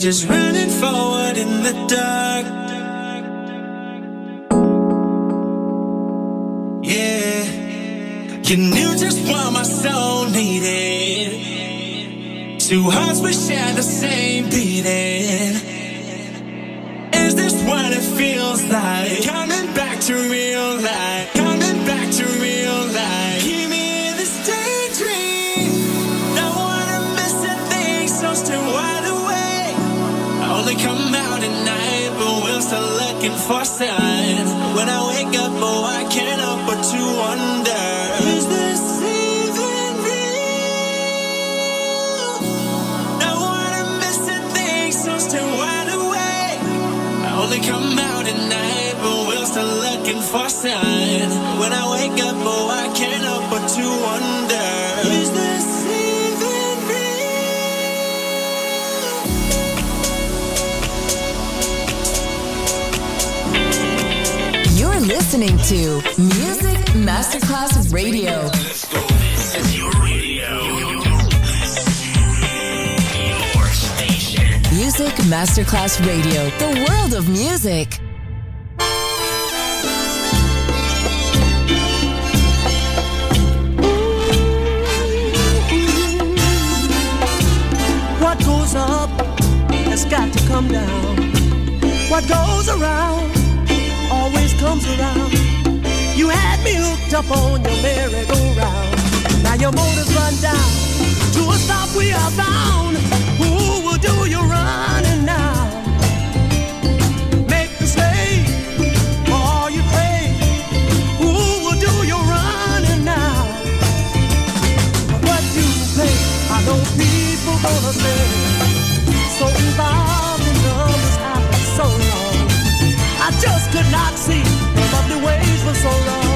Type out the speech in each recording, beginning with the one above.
Just to Music Masterclass Radio. This is your radio. Your station. Music Masterclass Radio, the world of music. What goes up has got to come down. What goes around always comes around. You had me hooked up on your merry-go-round. Now your motor's run down. To a stop we are bound. Who will do your running now? Make the slave for you. Who will do your running now? what you pay. I know people gonna say, so involved in numbers after so long. I just could not see for so long.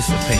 To